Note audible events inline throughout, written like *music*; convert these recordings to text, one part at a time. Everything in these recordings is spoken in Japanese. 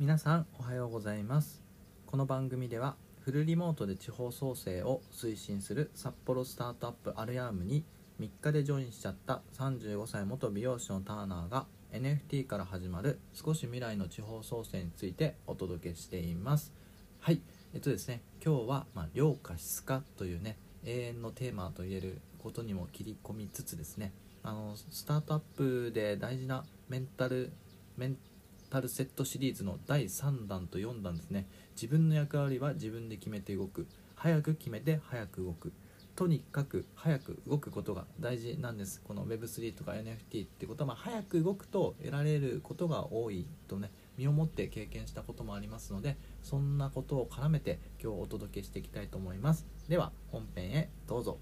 皆さんおはようございます。この番組ではフルリモートで地方創生を推進する札幌スタートアップアルヤームに3日でジョインしちゃった35歳元美容師のターナーが NFT から始まる少し未来の地方創生についてお届けしています。はい。えっとですね今日は、まあ、量か質かというね永遠のテーマと言えることにも切り込みつつですねあのスタートアップで大事なメンタルメンタルセットシリーズの第3弾と4弾ですね。自分の役割は自分で決めて動く。早く決めて早く動く。とにかく早く動くことが大事なんです。この Web3 とか NFT ってことは、まあ、早く動くと得られることが多いとね身をもって経験したこともありますのでそんなことを絡めて今日お届けしていきたいと思います。では本編へどうぞ。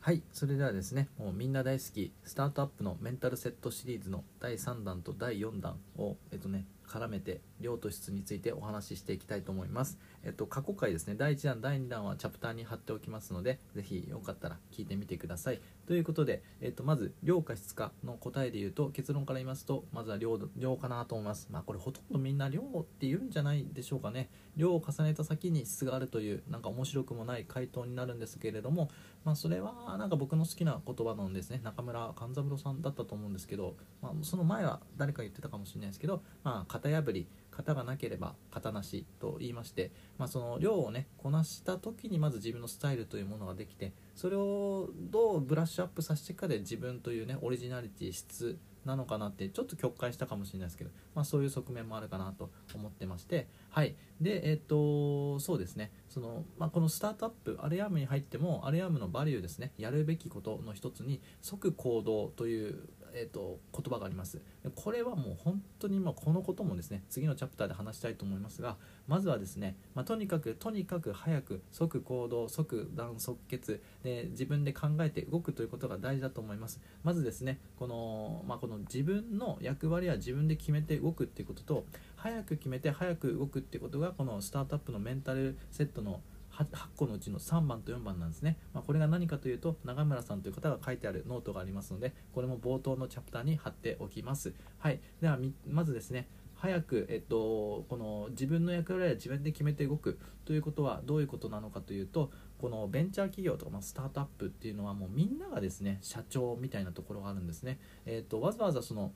はいそれではですねもうみんな大好きスタートアップのメンタルセットシリーズの第3弾と第4弾をえっとね絡めて量と質についてお話ししていきたいと思います。えっと、過去回ですね、第1弾、第2弾はチャプターに貼っておきますので、ぜひよかったら聞いてみてください。ということで、えっと、まず、量か質かの答えで言うと、結論から言いますと、まずは量量かなと思います。まあ、これほとんどみんな量って言うんじゃないでしょうかね。量を重ねた先に質があるという、なんか面白くもない回答になるんですけれども、まあ、それはなんか僕の好きな言葉なんですね。中村勘三郎さんだったと思うんですけど、まあ、その前は誰か言ってたかもしれないですけど、まあ、型破り、型がなければ型なしと言いまして、まあ、その量をねこなした時にまず自分のスタイルというものができてそれをどうブラッシュアップさせていくかで自分というねオリジナリティ質なのかなってちょっと曲解したかもしれないですけど、まあ、そういう側面もあるかなと思ってましてはい。でえっ、とそうですね。その、まあ、このスタートアップアレアームに入ってもアレアームのバリューですねやるべきことの一つに即行動というえーと、言葉があります。これはもう本当にまこのこともですね次のチャプターで話したいと思いますがまずはですね、まあ、とにかくとにかく早く即行動即断即決で自分で考えて動くということが大事だと思います。まずですねこの,、まあ、この自分の役割は自分で決めて動くっていうことと早く決めて早く動くっていうことがこのスタートアップのメンタルセットの 8, 個のうちの3番と4番なんですね、まあ、これが何かというと長村さんという方が書いてあるノートがありますのでこれも冒頭のチャプターに貼っておきます。はい。ではまずですね早く、えっと、この自分の役割は自分で決めて動くということはどういうことなのかというとこのベンチャー企業とか、ま、スタートアップっていうのはもうみんながですね社長みたいなところがあるんですね、えっと、わざわざその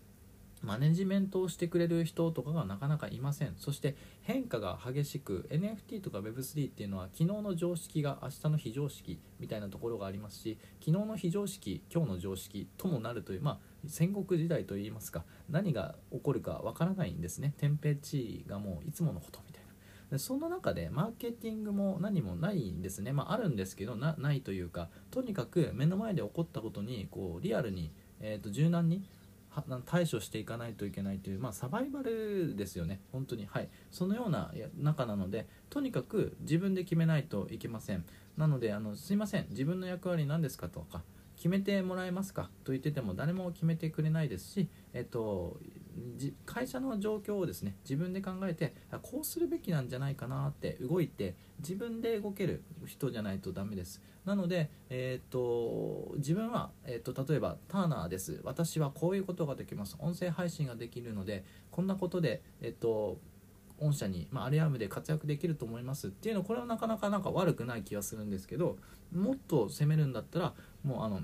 マネジメントをしてくれる人とかがなかなかいません。そして変化が激しく NFT とか Web3 っていうのは昨日の常識が明日の非常識みたいなところがありますし昨日の非常識今日の常識ともなるというまあ戦国時代といいますか何が起こるかわからないんですね。天平地位がもういつものことみたいな。でその中でマーケティングも何もないんですね。まああるんですけどないというかとにかく目の前で起こったことにこうリアルに、えーと柔軟に対処していかないといけないという、まあ、サバイバルですよね、本当に、はい、そのような中なので、とにかく自分で決めないといけません。なので、あのすいません、自分の役割何ですかとか、決めてもらえますかと言ってても、誰も決めてくれないですし、えっと、会社の状況をですね自分で考えてこうするべきなんじゃないかなって動いて自分で動ける人じゃないとダメです。なので、えーと、自分は、えーと、例えばターナーです。私はこういうことができます。音声配信ができるのでこんなことで、えーと、御社に、まあ、アレアームで活躍できると思います。っていうのこれはなかなかなんか悪くない気がするんですけどもっと攻めるんだったらもうあの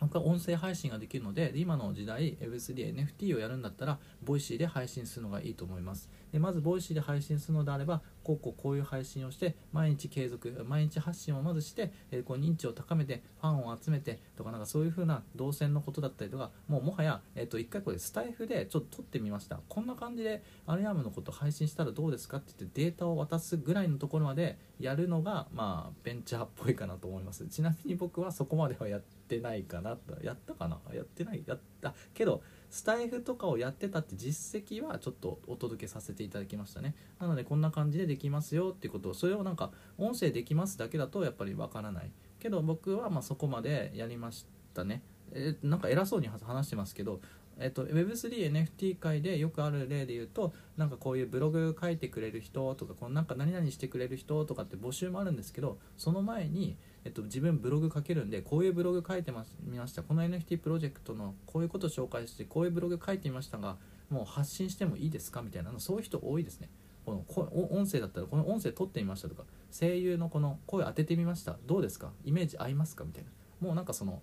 音声配信ができるので今の時代 Web3、NFT をやるんだったら Voicy で配信するのがいいと思います。でまず Voicy で配信するのであればこうこうこういう配信をして毎日継続毎日発信をまずして、えー、こう認知を高めてファンを集めてとかなんかそういう風な動線のことだったりとかもうもはや、えー、と1回これスタエフでちょっと撮ってみました。こんな感じでアレアムのこと配信したらどうですかって言ってデータを渡すぐらいのところまでやるのがまあベンチャーっぽいかなと思います。ちなみに僕はそこまではやっててないかなやったかな？やってない？やったけどスタイフとかをやってたって実績はちょっとお届けさせていただきましたね。なのでこんな感じでできますよっていうことをそれをなんか音声できますだけだとやっぱりわからない。けど僕はまそこまでやりましたね。えなんか偉そうに話してますけどえっと、Web3NFT 界でよくある例で言うとなんかこういうブログ書いてくれる人とかこのなんか何々してくれる人とかって募集もあるんですけどその前に、えっと、自分ブログ書けるんでこういうブログ書いてますみました。この NFT プロジェクトのこういうこと紹介してこういうブログ書いてみましたがもう発信してもいいですか？みたいなのそういう人多いですね。このこ音声だったらこの音声撮ってみましたとか声優のこの声当ててみました。どうですか？イメージ合いますか？みたいな。もうなんかその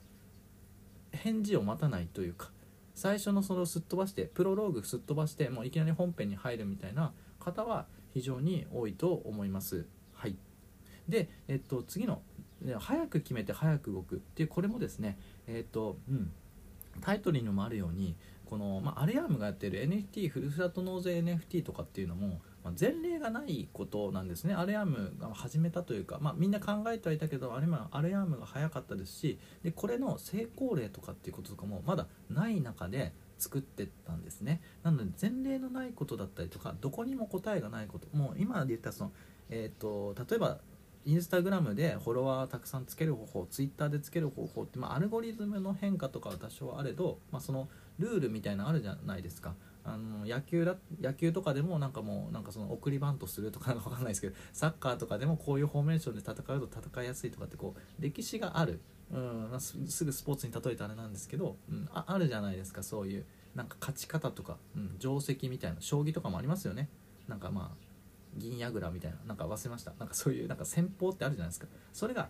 返事を待たないというか最初のそれをすっ飛ばしてプロローグすっ飛ばしてもういきなり本編に入るみたいな方は非常に多いと思います。はい。で、えっと、次の早く決めて早く動くっていうこれもですねえっとうんタイトルにもあるようにこの、まあ、アレアームがやってる NFT ふるさと納税 NFT とかっていうのも、まあ、前例がないことなんですね。アレアームが始めたというか、まあ、みんな考えてはいたけどあれアレアームが早かったですしでこれの成功例とかっていうこととかもまだない中で作ってったんですね。なので前例のないことだったりとかどこにも答えがないこともう今で言ったその、えーと、例えばインスタグラムでフォロワーたくさんつける方法ツイッターでつける方法って、まあ、アルゴリズムの変化とかは多少あれど、まあ、そのルールみたいなのあるじゃないですか。あの野球だ野球とかでもなんかもうなんかその送りバントするとかなんか分かんないですけど *laughs* サッカーとかでもこういうフォーメーションで戦うと戦いやすいとかってこう歴史がある、うん、すぐスポーツに例えたあれなんですけど、うん、ああるじゃないですかそういうなんか勝ち方とか、うん、定石みたいな将棋とかもありますよね。なんかまあ銀矢倉みたいななんか忘れました。なんかそういうなんか戦法ってあるじゃないですか。それが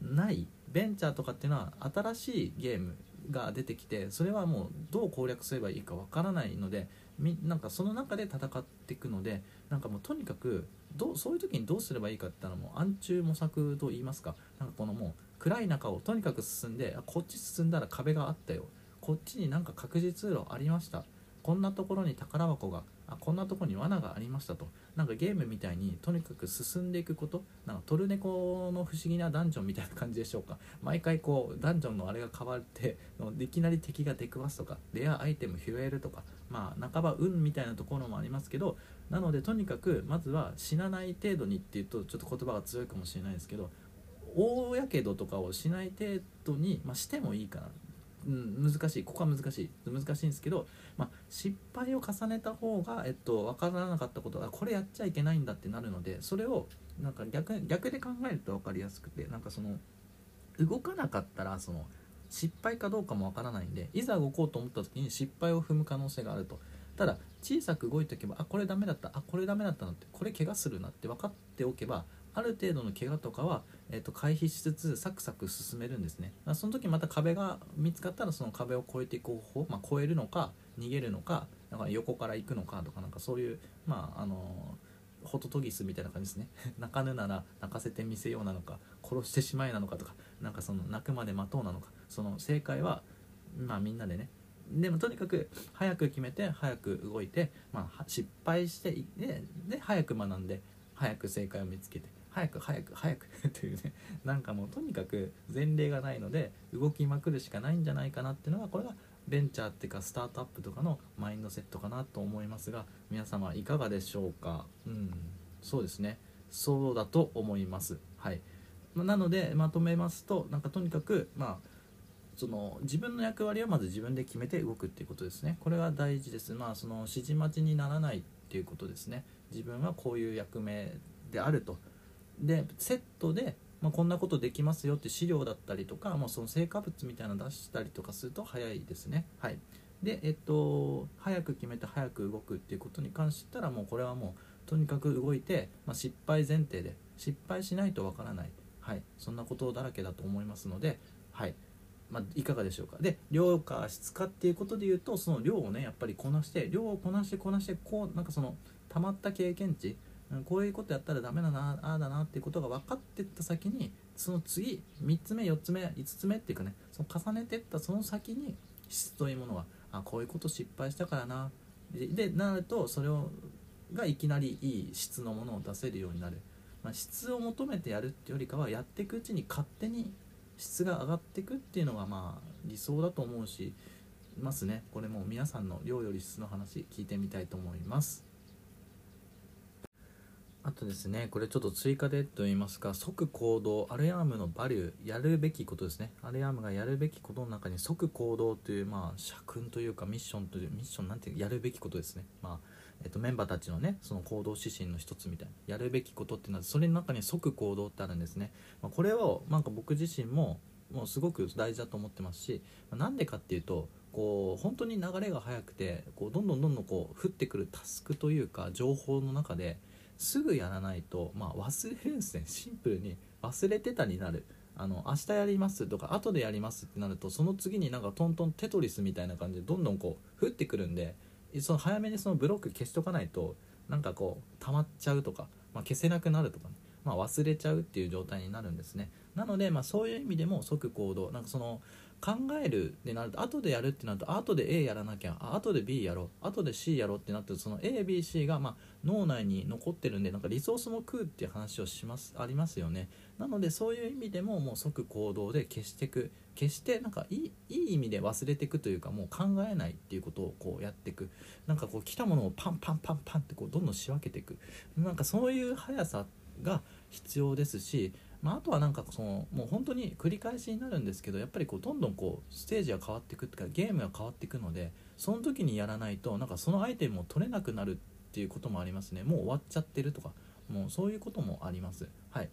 ないベンチャーとかっていうのは新しいゲームが出てきてそれはもうどう攻略すればいいかわからないのでみなんかその中で戦っていくのでなんかもうとにかくどうそういう時にどうすればいいかって言ったらも暗中模索と言いますか。なんかこのもう暗い中をとにかく進んでこっち進んだら壁があったよ。こっちになんか確実路ありました。こんなところに宝箱があこんなとこに罠がありましたと。なんかゲームみたいにとにかく進んでいくこと。なんかトルネコの不思議なダンジョンみたいな感じでしょうか。毎回こうダンジョンのあれが変わっていきなり敵が出くわすとか。レアアイテム拾えるとか。まあ半ば運みたいなところもありますけど。なのでとにかくまずは死なない程度にっていうとちょっと言葉が強いかもしれないですけど。大やけどとかをしない程度に、まあ、してもいいかな。うん、難しい。ここは難しい。難しいんですけど、まあ、失敗を重ねた方が、えっと、分からなかったことがこれやっちゃいけないんだってなるのでそれをなんか逆逆で考えると分かりやすくてなんかその動かなかったらその失敗かどうかも分からないんでいざ動こうと思った時に失敗を踏む可能性があると。ただ小さく動いておけばあこれダメだったあこれダメだったなってこれ怪我するなって分かっておけばある程度の怪我とかは、えー、と回避しつつサクサク進めるんですね、まあ、その時また壁が見つかったらその壁を越えていく方法、まあ、越えるのか逃げるのかだか横から行くのかとかなんかそういうまああのホトトギスみたいな感じですね。*laughs* 泣かぬなら泣かせてみせようなのか殺してしまえなのかとかなんかその泣くまで待とうなのかその正解はまあみんなでね。でもとにかく早く決めて早く動いて、まあ、失敗してでで早く学んで早く正解を見つけて。早く早く早く *laughs* というね。なんかもうとにかく前例がないので動きまくるしかないんじゃないかなっていうのがこれがベンチャーっていうかスタートアップとかのマインドセットかなと思いますが皆様いかがでしょうか？うん。そうですね。そうだと思います。はい。なのでまとめますとなんかとにかくまあその自分の役割をまず自分で決めて動くっていうことですね。これが大事です。まあその指示待ちにならないっていうことですね。自分はこういう役目であると。でセットで、まあ、こんなことできますよって資料だったりとか、まあ、その成果物みたいなの出したりとかすると早いですね。はい。でえっと早く決めて早く動くっていうことに関してたらもうこれはもうとにかく動いて、まあ、失敗前提で失敗しないとわからない。はい。そんなことだらけだと思いますのではい。まあ、いかがでしょうか。で量か質かっていうことで言うとその量をねやっぱりこなして量をこなしてこなしてこうなんかその溜まった経験値こういうことやったらダメだなああだなっていうことが分かってった先にその次3つ目4つ目5つ目っていうかねその重ねてったその先に質というものはあこういうこと失敗したからな。でなるとそれをがいきなりいい質のものを出せるようになる、まあ、質を求めてやるっていうよりかはやっていくうちに勝手に質が上がっていくっていうのがまあ理想だと思うしますね。これも皆さんの量より質の話聞いてみたいと思います。あとですね、これちょっと追加でと言いますか、即行動、アレアームのバリュー、やるべきことですね。アレアームがやるべきことの中に即行動という、まあ、社訓というかミッションという、ミッションなんていうやるべきことですね。まあ、えっと、メンバーたちのね、その行動指針の一つみたいな、やるべきことっていうのは、それの中に即行動ってあるんですね。まあ、これを、なんか僕自身も、もうすごく大事だと思ってますし、ま、なんでかっていうと、こう本当に流れが速くてこうどんどんどんどんこう降ってくるタスクというか情報の中ですぐやらないと、まあ、忘れるんですねシンプルに忘れてたになる。あの明日やりますとか後でやりますってなるとその次になんかトントンテトリスみたいな感じでどんどんこう降ってくるんでその早めにそのブロック消しとかないとなんかこう溜まっちゃうとか、まあ、消せなくなるとかね、まあ、忘れちゃうっていう状態になるんですね。なので、まあ、そういう意味でも即行動なんかその考えるってなると後でやるってなると後で A やらなきゃあ後で B やろう後で C やろうってなってその ABC がま脳内に残ってるんでなんかリソースも食うっていう話をしますありますよね。なのでそういう意味でももう即行動で消していく決してなんかいいいい意味で忘れていくというかもう考えないっていうことをこうやっていく。なんかこう来たものをパンパンパンパンってこうどんどん仕分けていく。なんかそういう速さが必要ですしまあ、あとはなんかそのもう本当に繰り返しになるんですけどやっぱりこうどんどんこうステージが変わっていくっていうかゲームが変わっていくのでその時にやらないとなんかそのアイテムを取れなくなるっていうこともありますね。もう終わっちゃってるとかもうそういうこともあります。はい。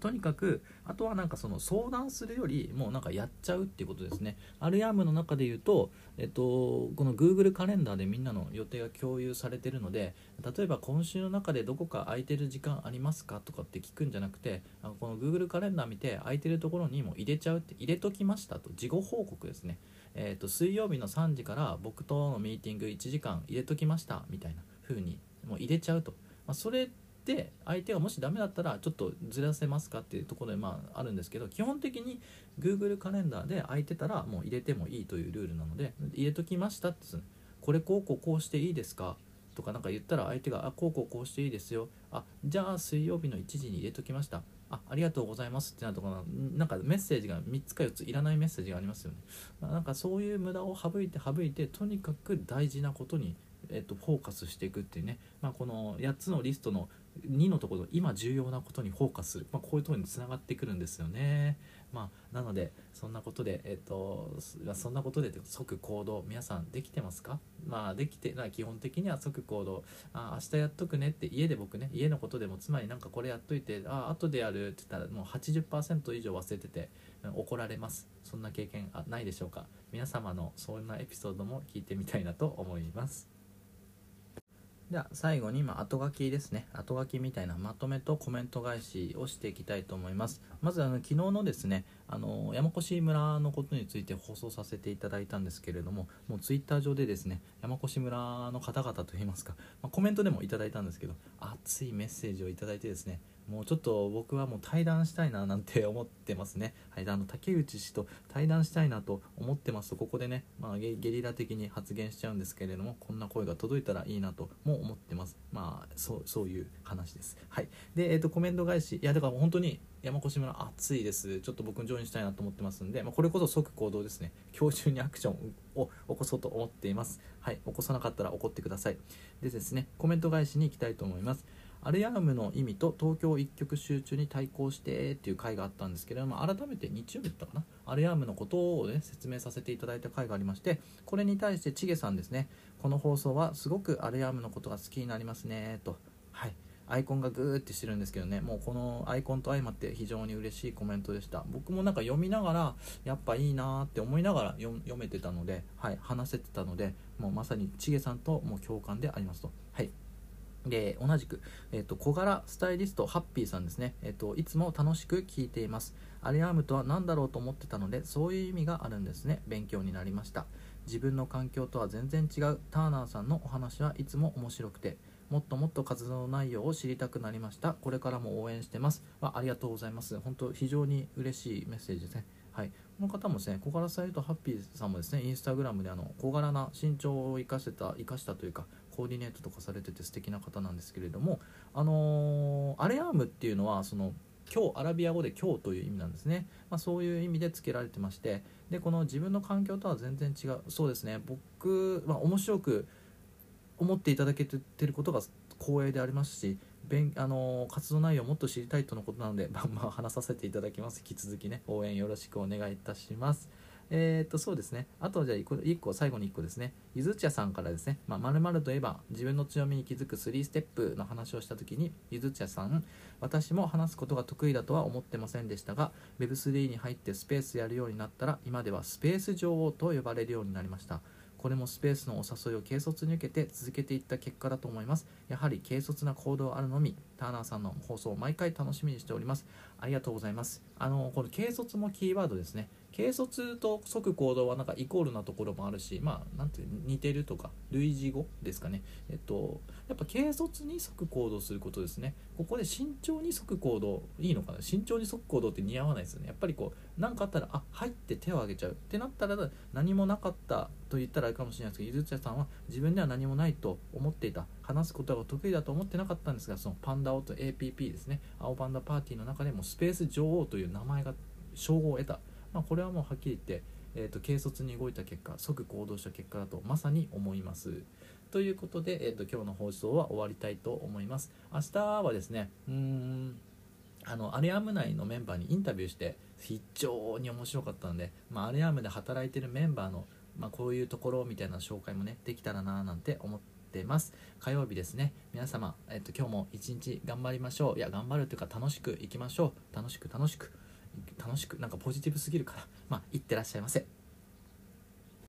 とにかくあとはなんかその相談するよりもうなんかやっちゃうっていうことですね。アルヤームの中で言うと、えっと、この Google カレンダーでみんなの予定が共有されてるので例えば今週の中でどこか空いてる時間ありますかとかって聞くんじゃなくてこの Google カレンダー見て空いてるところにも入れちゃうって入れときましたと。事後報告ですね。えっと水曜日の3時から僕とのミーティング1時間入れときましたみたいな風にもう入れちゃうと、まあ、それで相手がもしダメだったらちょっとずらせますかっていうところでまああるんですけど基本的に Google カレンダーで空いてたらもう入れてもいいというルールなので入れときましたってこれこうこうこうしていいですか？とかなんか言ったら相手が「あこうこうこうしていいですよ」あ「じゃあ水曜日の1時に入れときました」あありがとうございます。ってなるとかななんかメッセージが3つか4ついらないメッセージがありますよね。なんかそういう無駄を省いて省いてとにかく大事なことにえっと、フォーカスしていくっていうね、まあ、この8つのリストの2のところ今重要なことにフォーカスする、まあ、こういうところにつながってくるんですよね。まあ、なのでそんなことで、えっと、そんなことで即行動。皆さんできてますか？まあできてな基本的には即行動。あ明日やっとくねって家で僕ね家のことでもつまりなんかこれやっといてあ後でやるって言ったらもう80%以上忘れてて怒られます。そんな経験あないでしょうか？皆様のそんなエピソードも聞いてみたいなと思います。では最後にま後書きですね。後書きみたいなまとめとコメント返しをしていきたいと思います。まずあの昨日のですねあの山越村のことについて放送させていただいたんですけれどももうツイッター上でですね山越村の方々といいますか、まあ、コメントでもいただいたんですけど熱いメッセージをいただいてですねもうちょっと僕はもう対談したいななんて思ってますね。はい、あの竹内氏と対談したいなと思ってますとここでね、まあ、ゲリラ的に発言しちゃうんですけれどもこんな声が届いたらいいなとも思ってます。まあそうそういう話です。はい、で、えーと、コメント返しいやだから本当に山越村暑いです。ちょっと僕ジョインしたいなと思ってますんで、まあ、これこそ即行動ですね。今日中にアクションを起こそうと思っています。はい。起こさなかったら怒ってください。でですねコメント返しに行きたいと思います。アルヤームの意味と東京一極集中に対抗してっていう回があったんですけれども改めて日曜日だったかな？アルヤームのことを、ね、説明させていただいた回がありましてこれに対してチゲさんですねこの放送はすごくアルヤームのことが好きになりますねと。はい。アイコンがグーってしてるんですけどねもうこのアイコンと相まって非常に嬉しいコメントでした。僕もなんか読みながらやっぱいいなーって思いながら読めてたので、はい、話せてたのでもうまさにチゲさんともう共感でありますと。はい。で同じく、えーと、小柄スタイリストハッピーさんですね、えーと、いつも楽しく聞いています。アリアームとは何だろうと思ってたのでそういう意味があるんですね。勉強になりました。自分の環境とは全然違う。ターナーさんのお話はいつも面白くてもっともっと活動内容を知りたくなりました。これからも応援してます。あありがとうございます。本当非常に嬉しいメッセージですね。はい、この方もですね小柄さんとハッピーさんもですねインスタグラムであの小柄な身長を生かせた生かしたというかコーディネートとかされてて素敵な方なんですけれども、あのー、アレアームっていうのはその今日アラビア語で今日という意味なんですね、まあ、そういう意味で付けられてましてでこの自分の環境とは全然違う。そうですね。僕、まあ、面白く思っていただけてることが光栄でありますし勉あの活動内容をもっと知りたいとのことなので、まあ、まあ話させていただきます。引き続きね応援よろしくお願いいたします。えー、っとそうですね。あとじゃあ1個最後に1個ですね。ゆず茶さんからですね「まる、まるといえば自分の強みに気づく3ステップ」の話をした時にゆず茶さん私も話すことが得意だとは思ってませんでしたが Web3 に入ってスペースやるようになったら今ではスペース女王と呼ばれるようになりました。これもスペースのお誘いを軽率に受けて続けていった結果だと思います。やはり軽率な行動あるのみターナーさんの放送を毎回楽しみにしております。ありがとうございます。あのこの軽率もキーワードですね。軽率と即行動はなんかイコールなところもあるしまあなんて似てるとか類似語ですかね。えっとやっぱ軽率に即行動することですね。ここで慎重に即行動いいのかな？慎重に即行動って似合わないですよね。やっぱりこう何かあったらあ入って手を挙げちゃうってなったら何もなかったと言ったらあれかもしれないですけどゆずちゃさんは自分では何もないと思っていた話すことが得意だと思ってなかったんですがそのパンダオと APP ですね。青パンダパーティーの中でもスペース女王という名前が称号を得た。まあ、これはもうはっきり言って、えーと、軽率に動いた結果即行動した結果だとまさに思います。ということで、えーと、今日の放送は終わりたいと思います。明日はですねうーんあのアレアム内のメンバーにインタビューして非常に面白かったので、まあ、アレアムで働いてるメンバーの、まあ、こういうところみたいな紹介もねできたらななんて思ってます。火曜日ですね。皆様、えっと、今日も一日頑張りましょう。いや頑張るというか楽しくいきましょう。楽しく楽しく。楽しくなんかポジティブすぎるからまあいってらっしゃいませ。